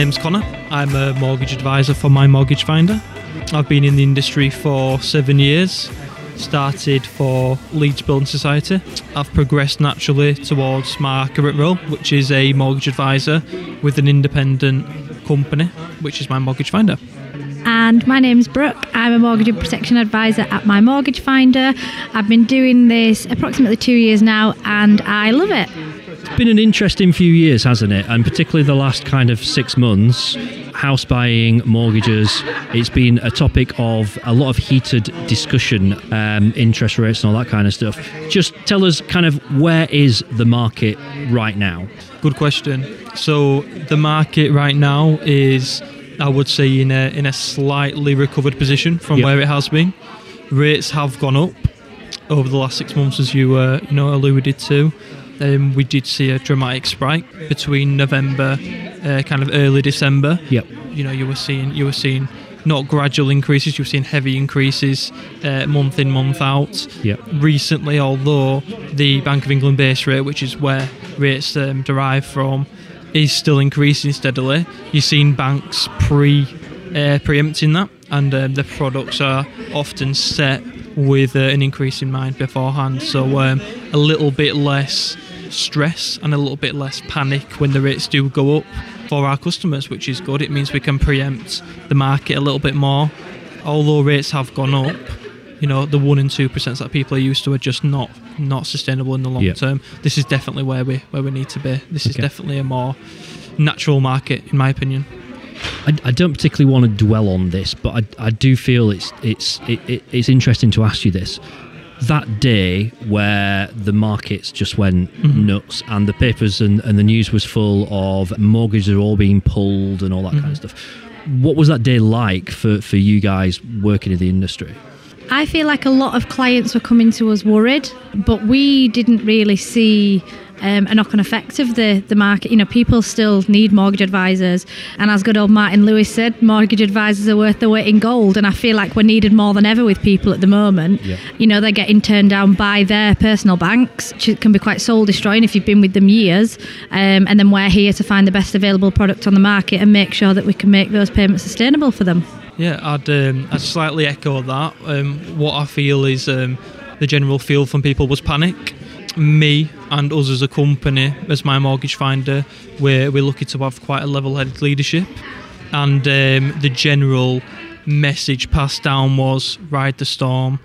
name's Connor. I'm a mortgage advisor for My Mortgage Finder. I've been in the industry for seven years. Started for Leeds Building Society. I've progressed naturally towards my current role, which is a mortgage advisor with an independent company, which is My Mortgage Finder. And my name's Brooke. I'm a mortgage and protection advisor at My Mortgage Finder. I've been doing this approximately two years now and I love it. It's been an interesting few years, hasn't it? And particularly the last kind of six months. House buying, mortgages, it's been a topic of a lot of heated discussion, um, interest rates and all that kind of stuff. Just tell us kind of where is the market right now? Good question. So the market right now is, I would say, in a in a slightly recovered position from Yep. where it has been. Rates have gone up over the last six months, as you uh, you know alluded to. Um, we did see a dramatic spike between November, uh, kind of early December. Yep. You know, you were seeing you were seeing not gradual increases, you were seeing heavy increases uh, month in month out Yep. recently, although the Bank of England base rate, which is where rates um, derive from, is still increasing steadily. You've seen banks pre uh, preempting that, and um, the products are often set with uh, an increase in mind beforehand. So um, a little bit less stress and a little bit less panic when the rates do go up for our customers, which is good. It means we can preempt the market a little bit more. Although rates have gone up, you know the one and two percent that people are used to are just not not sustainable in the long Yeah. term. This is definitely where we where we need to be. This is definitely a more natural market, in my opinion. I, I don't particularly want to dwell on this, but I, I do feel it's it's it, it, it's interesting to ask you this. That day where the markets just went mm-hmm. nuts and the papers and, and the news was full of mortgages are all being pulled and all that kind of mm-hmm. stuff. What was that day like for, for you guys working in the industry? I feel like a lot of clients were coming to us worried, but we didn't really see um, a knock on effect of the, the market. You know, people still need mortgage advisors. And as good old Martin Lewis said, mortgage advisors are worth their weight in gold. And I feel like we're needed more than ever with people at the moment. Yeah. You know, they're getting turned down by their personal banks, which can be quite soul destroying if you've been with them years. Um, and then we're here to find the best available product on the market and make sure that we can make those payments sustainable for them. Yeah, I'd um, I'd slightly echo that. Um, what I feel is um, the general feel from people was panic. Me and us as a company, as my mortgage finder, we're we're lucky to have quite a level-headed leadership, and um, the general message passed down was ride the storm.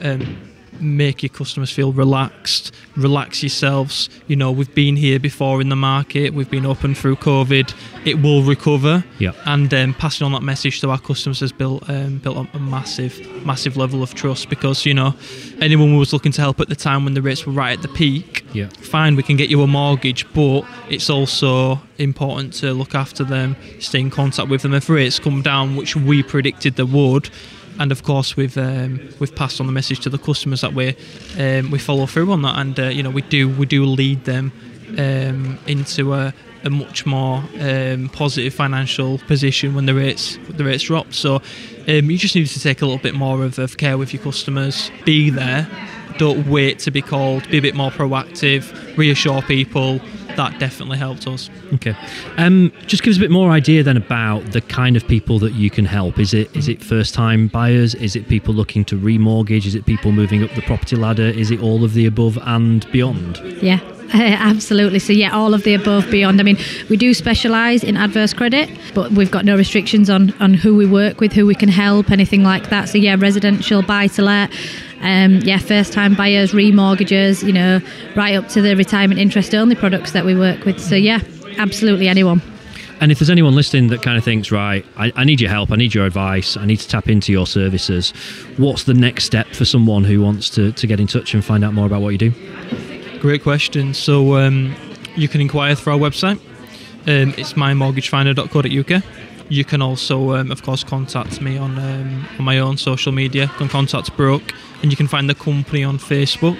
Um, make your customers feel relaxed relax yourselves you know we've been here before in the market we've been open through covid it will recover Yeah. and um, passing on that message to our customers has built um, built up a massive massive level of trust because you know anyone who was looking to help at the time when the rates were right at the peak Yeah. fine we can get you a mortgage but it's also important to look after them stay in contact with them if rates come down which we predicted they would and of course we've um, we've passed on the message to the customers that we um, we follow through on that. And uh, you know we do we do lead them um, into a, a much more um, positive financial position when the rates the rates drop. So um, you just need to take a little bit more of, of care with your customers. Be there. Don't wait to be called. Be a bit more proactive. Reassure people that definitely helped us Okay. Um, just give us a bit more idea then about the kind of people that you can help. Is it is it first time buyers? Is it people looking to remortgage? Is it people moving up the property ladder? Is it all of the above and beyond? Yeah, absolutely. So, yeah, all of the above, beyond. I mean, we do specialise in adverse credit, but we've got no restrictions on, on who we work with, who we can help, anything like that. So, yeah, residential, buy to let, um, yeah, first time buyers, remortgages, you know, right up to the retirement interest only products that we work with. So, yeah, absolutely anyone. And if there's anyone listening that kind of thinks, right, I, I need your help, I need your advice, I need to tap into your services, what's the next step for someone who wants to, to get in touch and find out more about what you do? Great question. So um, you can inquire through our website. Um, it's mymortgagefinder.co.uk. You can also, um, of course, contact me on um, on my own social media. You can contact Brooke, and you can find the company on Facebook,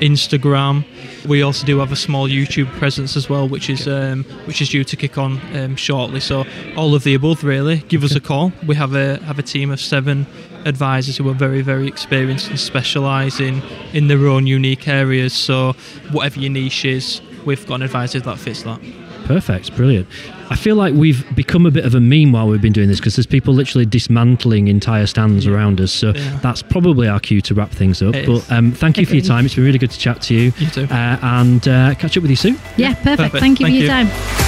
Instagram. We also do have a small YouTube presence as well, which is um, which is due to kick on um, shortly. So all of the above, really. Give us a call. We have a have a team of seven advisors who are very very experienced and specialise in in their own unique areas. So whatever your niche is, we've got an advisor that fits that. Perfect, brilliant. I feel like we've become a bit of a meme while we've been doing this because there's people literally dismantling entire stands around us. So Yeah. that's probably our cue to wrap things up. It but um, thank you for your time. It's been really good to chat to you. You too. Uh, and uh, catch up with you soon. Yeah, perfect. Perfect. Thank you Thank for your you. time.